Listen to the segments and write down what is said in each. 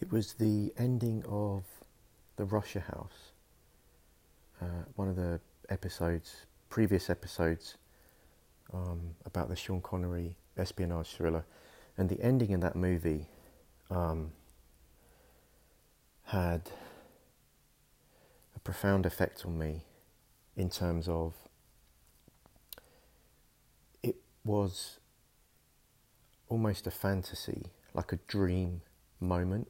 It was the ending of the Russia House, uh, one of the episodes, previous episodes um, about the Sean Connery espionage thriller, and the ending in that movie um, had a profound effect on me in terms of it was almost a fantasy, like a dream moment.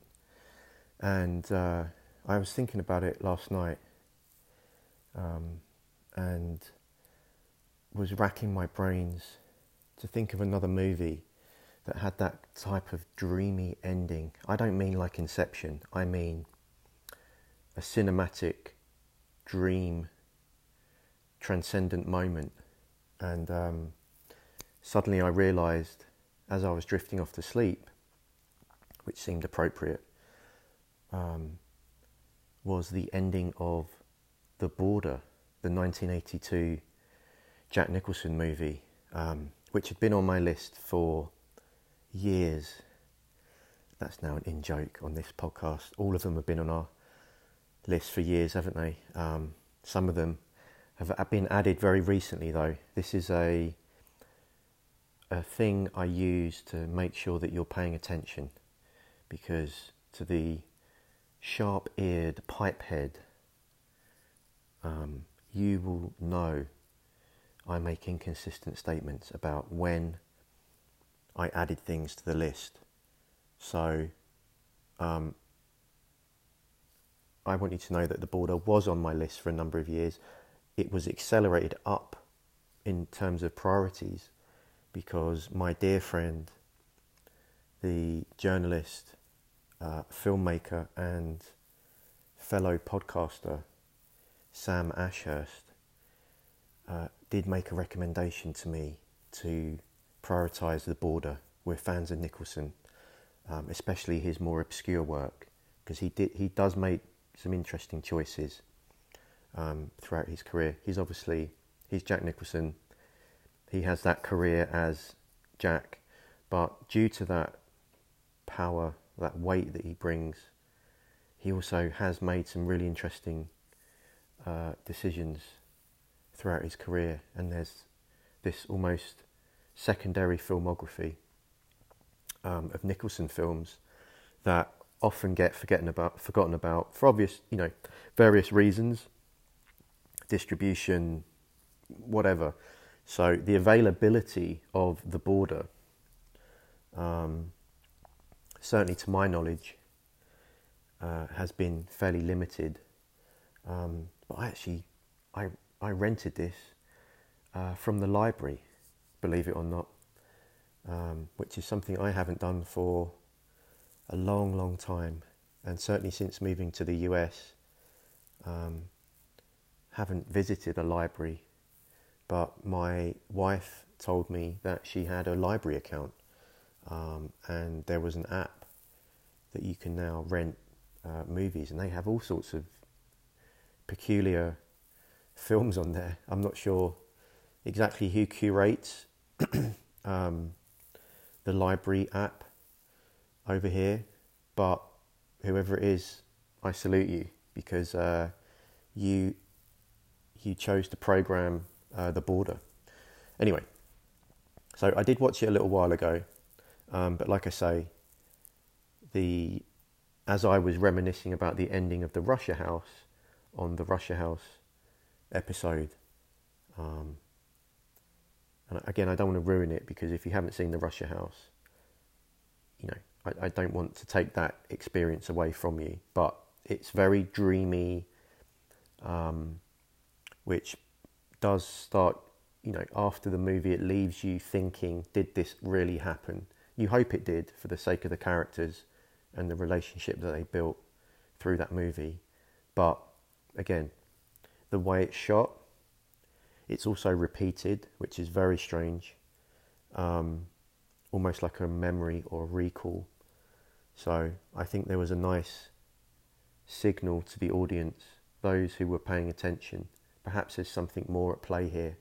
And uh, I was thinking about it last night um, and was racking my brains to think of another movie that had that type of dreamy ending. I don't mean like Inception, I mean a cinematic dream, transcendent moment. And um, suddenly I realized as I was drifting off to sleep, which seemed appropriate, um, was the ending of The Border, the 1982 Jack Nicholson movie, um, which had been on my list for years. That's now an in joke on this podcast. All of them have been on our list for years, haven't they? Um, some of them have been added very recently, though. This is a a thing I use to make sure that you're paying attention because to the sharp eared pipehead, um, you will know I make inconsistent statements about when I added things to the list. So um, I want you to know that the border was on my list for a number of years. It was accelerated up in terms of priorities because my dear friend, the journalist, uh, filmmaker, and fellow podcaster, Sam Ashurst, uh, did make a recommendation to me to prioritise the border. We're fans of Nicholson, um, especially his more obscure work, because he did he does make some interesting choices um, throughout his career. He's obviously he's Jack Nicholson he has that career as Jack, but due to that power, that weight that he brings, he also has made some really interesting uh, decisions throughout his career, and there's this almost secondary filmography um, of Nicholson films that often get forgotten about, forgotten about for obvious, you know, various reasons, distribution, whatever. So the availability of the border, um, certainly to my knowledge, uh, has been fairly limited. Um, but I actually, I, I rented this uh, from the library, believe it or not, um, which is something I haven't done for a long, long time, and certainly since moving to the US, um, haven't visited a library. But my wife told me that she had a library account um, and there was an app that you can now rent uh, movies, and they have all sorts of peculiar films on there. I'm not sure exactly who curates um, the library app over here, but whoever it is, I salute you because uh, you you chose to program uh, the border. Anyway, so I did watch it a little while ago, um, but like I say, the as I was reminiscing about the ending of the Russia House on the Russia House episode, um, and again, I don't want to ruin it because if you haven't seen the Russia House, you know, I, I don't want to take that experience away from you, but it's very dreamy, um, which does start, you know, after the movie, it leaves you thinking, did this really happen? You hope it did for the sake of the characters and the relationship that they built through that movie. But again, the way it's shot, it's also repeated, which is very strange, um, almost like a memory or a recall. So I think there was a nice signal to the audience, those who were paying attention, perhaps there's something more at play here.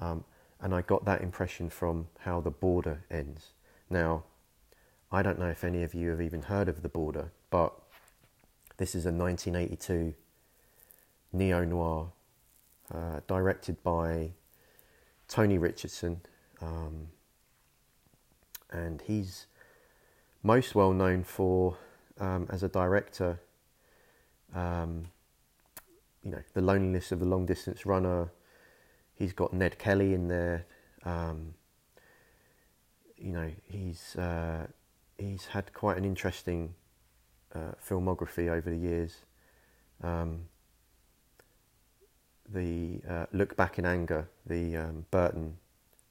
Um, and I got that impression from how the border ends. Now, I don't know if any of you have even heard of The Border, but this is a 1982 neo noir uh, directed by Tony Richardson. Um, and he's most well known for, um, as a director, um, you know, The Loneliness of the Long Distance Runner. He's got Ned Kelly in there. Um, you know, he's uh, he's had quite an interesting uh, filmography over the years. Um, the uh, Look Back in Anger, the um, Burton,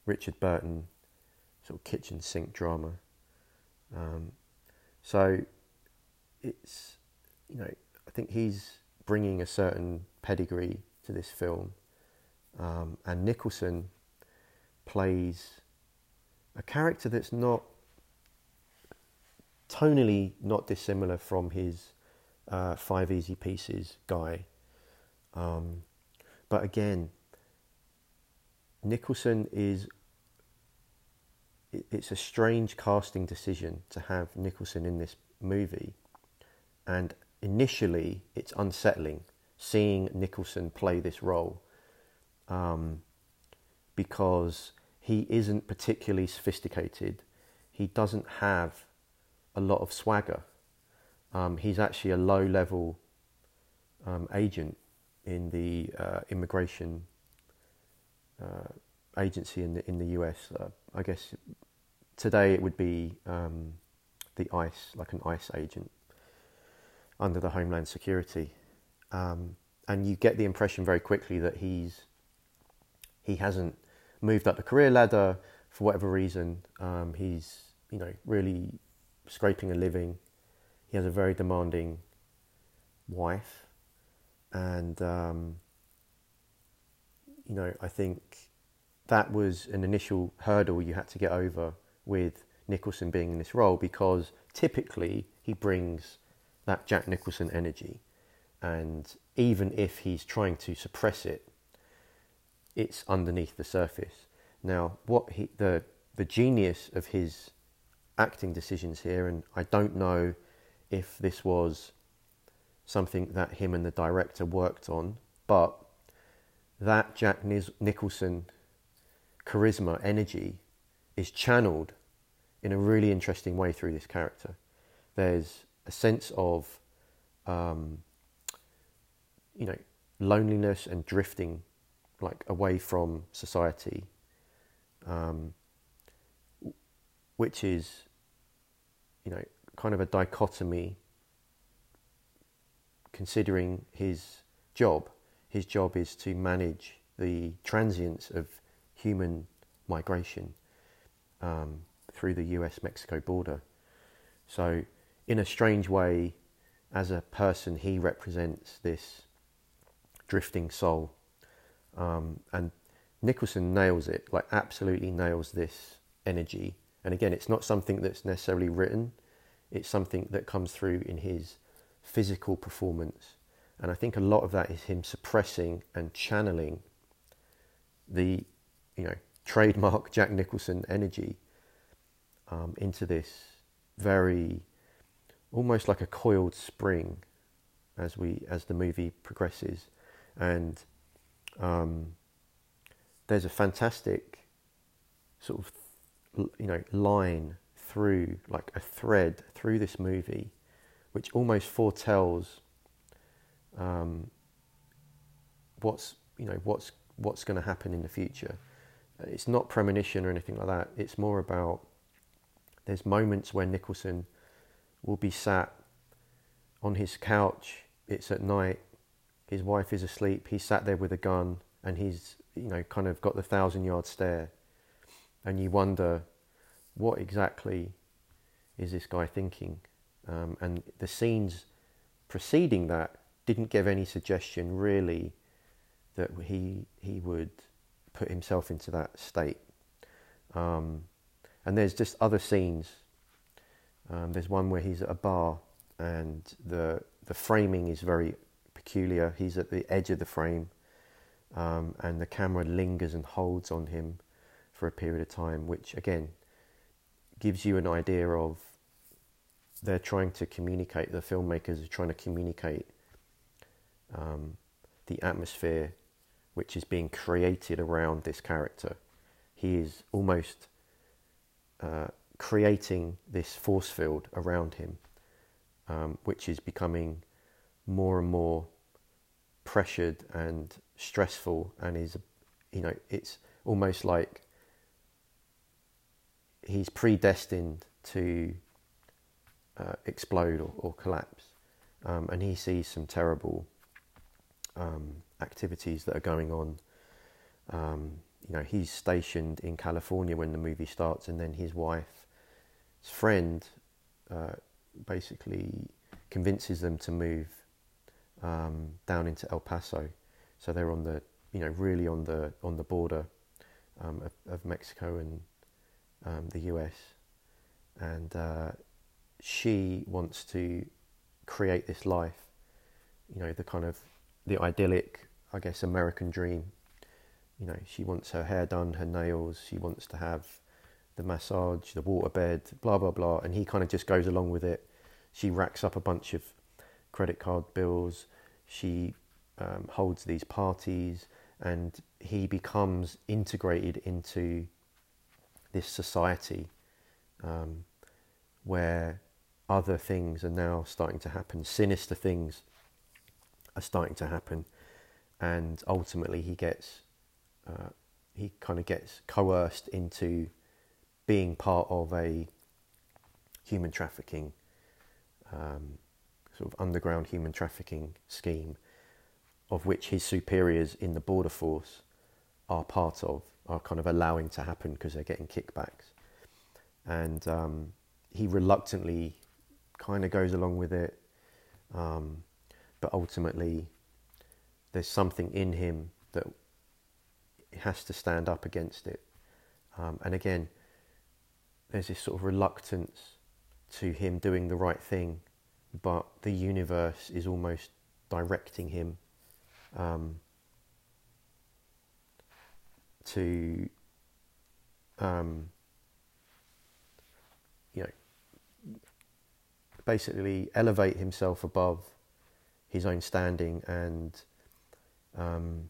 Richard Burton sort of kitchen sink drama. Um, so it's, you know, I think he's bringing a certain pedigree to this film. Um, and Nicholson plays a character that's not tonally not dissimilar from his uh, Five Easy Pieces guy. Um, but again, Nicholson is. It's a strange casting decision to have Nicholson in this movie, and initially it's unsettling seeing Nicholson play this role um, because he isn't particularly sophisticated. He doesn't have a lot of swagger. Um, he's actually a low level um, agent in the uh, immigration uh, agency in the in the US. Uh, I guess today it would be um, the ICE, like an ICE agent under the Homeland Security, um, and you get the impression very quickly that he's he hasn't moved up the career ladder for whatever reason. Um, he's you know really scraping a living. He has a very demanding wife, and um, you know I think that was an initial hurdle you had to get over with Nicholson being in this role because typically he brings that Jack Nicholson energy, and even if he's trying to suppress it, it's underneath the surface. Now, what he, the the genius of his acting decisions here, and I don't know if this was something that him and the director worked on, but that Jack Nicholson charisma, energy is channeled in a really interesting way through this character. There's a sense of, um, you know, loneliness and drifting, like away from society, um, which is, you know, kind of a dichotomy. Considering his job, his job is to manage the transience of human migration um, through the US Mexico border. So, in a strange way, as a person, he represents this drifting soul. Um, and Nicholson nails it, like, absolutely nails this energy. And again, it's not something that's necessarily written, it's something that comes through in his physical performance. And I think a lot of that is him suppressing and channeling the, you know, trademark Jack Nicholson energy um, into this very almost like a coiled spring as we as the movie progresses, and um, there's a fantastic sort of you know line through like a thread through this movie, which almost foretells um, what's you know what's what's going to happen in the future. It's not premonition or anything like that. It's more about there's moments where Nicholson will be sat on his couch. It's at night. His wife is asleep. He's sat there with a gun, and he's you know kind of got the thousand yard stare, and you wonder what exactly is this guy thinking. Um, and the scenes preceding that didn't give any suggestion really that he he would put himself into that state. Um, and there's just other scenes. Um, there's one where he's at a bar and the the framing is very peculiar. He's at the edge of the frame, um, and the camera lingers and holds on him for a period of time, which again gives you an idea of they're trying to communicate. The filmmakers are trying to communicate um, the atmosphere which is being created around this character. He is almost uh, creating this force field around him, um, which is becoming more and more pressured and stressful, and is, you know, it's almost like he's predestined to uh, explode or, or collapse. Um, and he sees some terrible um, activities that are going on. Um, you know, he's stationed in California when the movie starts, and then his wife's friend uh, basically convinces them to move um, down into El Paso. So they're on the, you know, really on the on the border um, of, of, Mexico and um, the US, and uh, she wants to create this life, you know, the kind of the idyllic, I guess, American dream. You know, she wants her hair done, her nails. She wants to have the massage, the waterbed, blah blah blah, and he kind of just goes along with it. She racks up a bunch of credit card bills. She um, holds these parties, and he becomes integrated into this society um, where other things are now starting to happen, sinister things are starting to happen, and ultimately he gets uh, he kind of gets coerced into being part of a human trafficking um, sort of underground human trafficking scheme, of which his superiors in the border force are part of, are kind of allowing to happen because they're getting kickbacks, and um, he reluctantly kind of goes along with it. Um, but ultimately there's something in him that has to stand up against it. Um, and again, there's this sort of reluctance to him doing the right thing, but the universe is almost directing him um, to, um, you know, basically elevate himself above his own standing and um,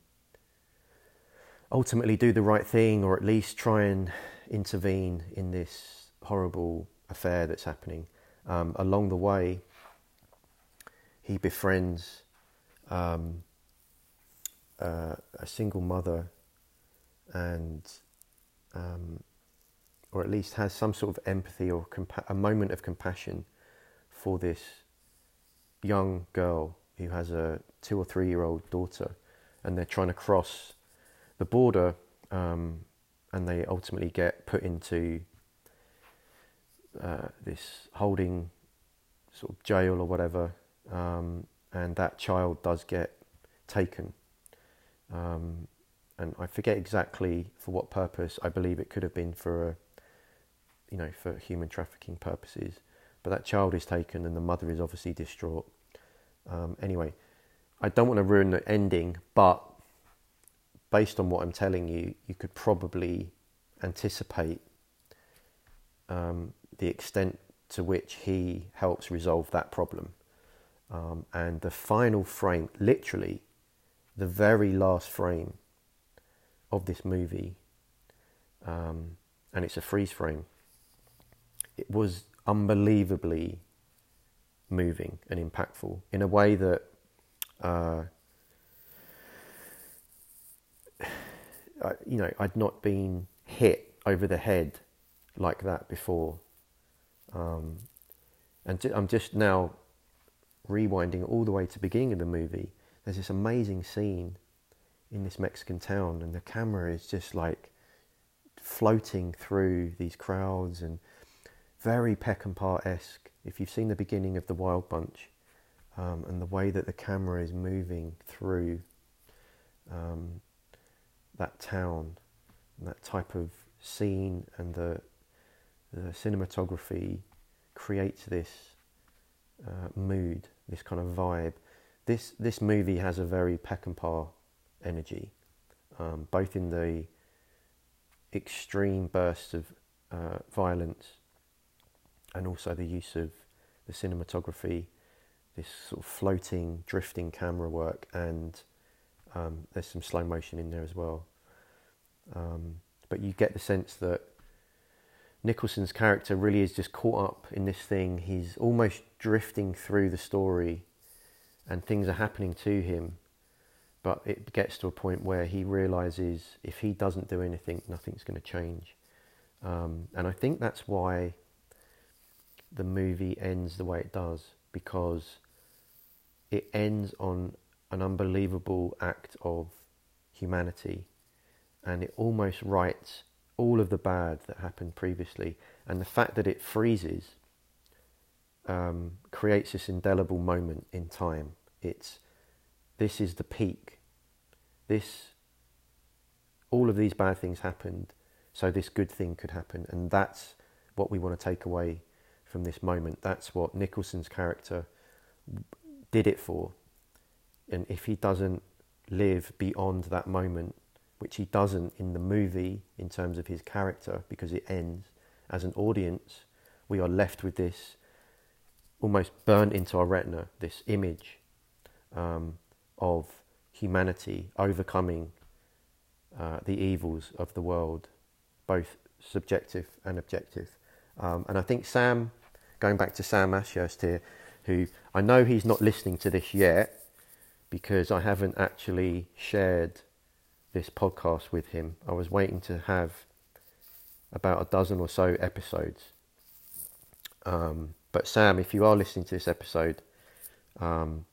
ultimately do the right thing or at least try and intervene in this horrible affair that's happening. Um, along the way, he befriends um, uh, a single mother and um, or at least has some sort of empathy or compa- a moment of compassion for this young girl who has a two or three year old daughter, and they're trying to cross the border, um, and they ultimately get put into uh, this holding sort of jail or whatever, um, and that child does get taken. Um, and I forget exactly for what purpose. I believe it could have been for, a, you know, for human trafficking purposes. But that child is taken, and the mother is obviously distraught. Um, anyway, I don't want to ruin the ending, but based on what I'm telling you, you could probably anticipate um, the extent to which he helps resolve that problem. Um, and the final frame, literally, the very last frame of this movie, um, and it's a freeze frame, it was unbelievably moving and impactful in a way that uh, you know I'd not been hit over the head like that before, um, and I'm just now rewinding all the way to the beginning of the movie. There's this amazing scene in this Mexican town, and the camera is just like floating through these crowds and very Peckinpah esque if you've seen the beginning of the Wild Bunch um, and the way that the camera is moving through um, that town, and that type of scene, and the, the cinematography creates this uh, mood, this kind of vibe. This this movie has a very Peckinpah energy, um, both in the extreme bursts of uh, violence and also the use of the cinematography, this sort of floating, drifting camera work, and um, there's some slow motion in there as well. Um, but you get the sense that Nicholson's character really is just caught up in this thing. He's almost drifting through the story, and things are happening to him. But it gets to a point where he realizes if he doesn't do anything, nothing's going to change. Um, and I think that's why the movie ends the way it does, because it ends on an unbelievable act of humanity and it almost rights all of the bad that happened previously. And the fact that it freezes um, creates this indelible moment in time. It's this is the peak. This all of these bad things happened, so this good thing could happen, and that's what we want to take away from this moment. That's what Nicholson's character did it for. And if he doesn't live beyond that moment, which he doesn't in the movie in terms of his character because it ends as an audience we are left with this almost burnt into our retina this image um, of humanity overcoming uh, the evils of the world both subjective and objective. Um, and I think Sam going back to Sam Ashurst here who I know he's not listening to this yet because I haven't actually shared this podcast with him. I was waiting to have about a dozen or so episodes. Um, but Sam, if you are listening to this episode, um,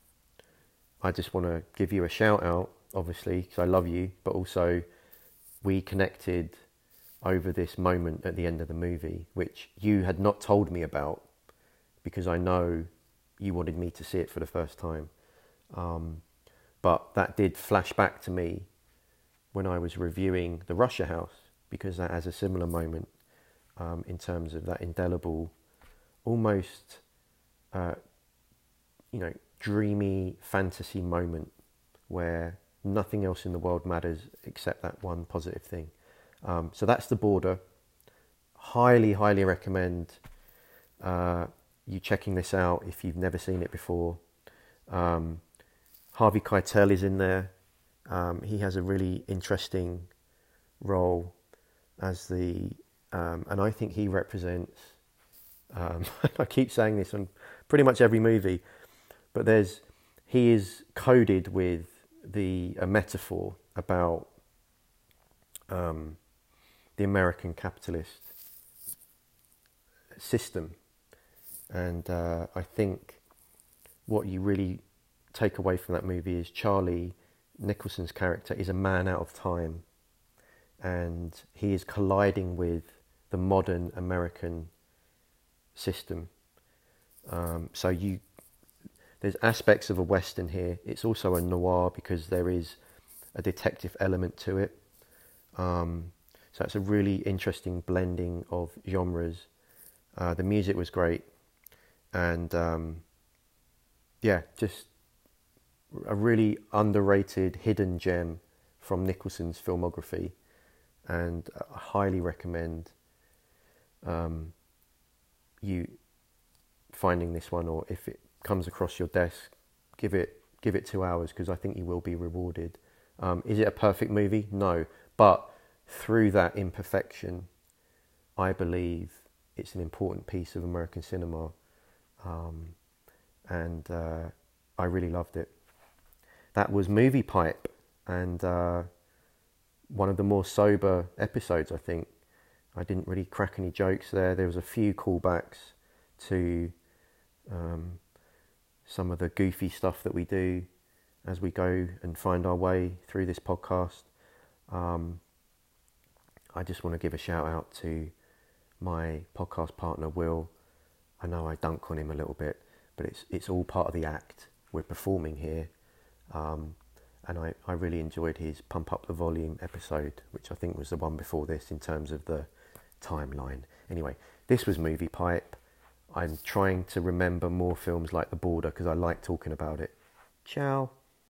I just want to give you a shout out, obviously, because I love you, but also we connected over this moment at the end of the movie, which you had not told me about because I know you wanted me to see it for the first time. Um, but that did flash back to me when I was reviewing The Russia House, because that has a similar moment um, in terms of that indelible, almost, uh, you know, dreamy fantasy moment where nothing else in the world matters except that one positive thing. Um, so that's the border. Highly, highly recommend uh, you checking this out if you've never seen it before. Um, Harvey Keitel is in there. Um, he has a really interesting role as the, um, and I think he represents. Um, I keep saying this on pretty much every movie, but there's he is coded with the a metaphor about um, the American capitalist system, and uh, I think what you really take away from that movie is Charlie Nicholson's character is a man out of time and he is colliding with the modern American system. Um, so you, there's aspects of a western here. It's also a noir because there is a detective element to it. Um, so it's a really interesting blending of genres. Uh, the music was great, and um, yeah, just a really underrated hidden gem from Nicholson's filmography, and I highly recommend um, you finding this one, or if it comes across your desk, give it give it two hours because I think you will be rewarded. Um, is it a perfect movie? No, but through that imperfection, I believe it's an important piece of American cinema, um, and uh, I really loved it that was Movie Pipe, and uh, one of the more sober episodes, I think. I didn't really crack any jokes there. There was a few callbacks to um, some of the goofy stuff that we do as we go and find our way through this podcast. Um, I just want to give a shout out to my podcast partner Will. I know I dunk on him a little bit, but it's it's all part of the act. We're performing here, um, and I, I really enjoyed his Pump Up the Volume episode, which I think was the one before this in terms of the timeline. Anyway, this was Movie Pipe. I'm trying to remember more films like The Border because I like talking about it. Ciao.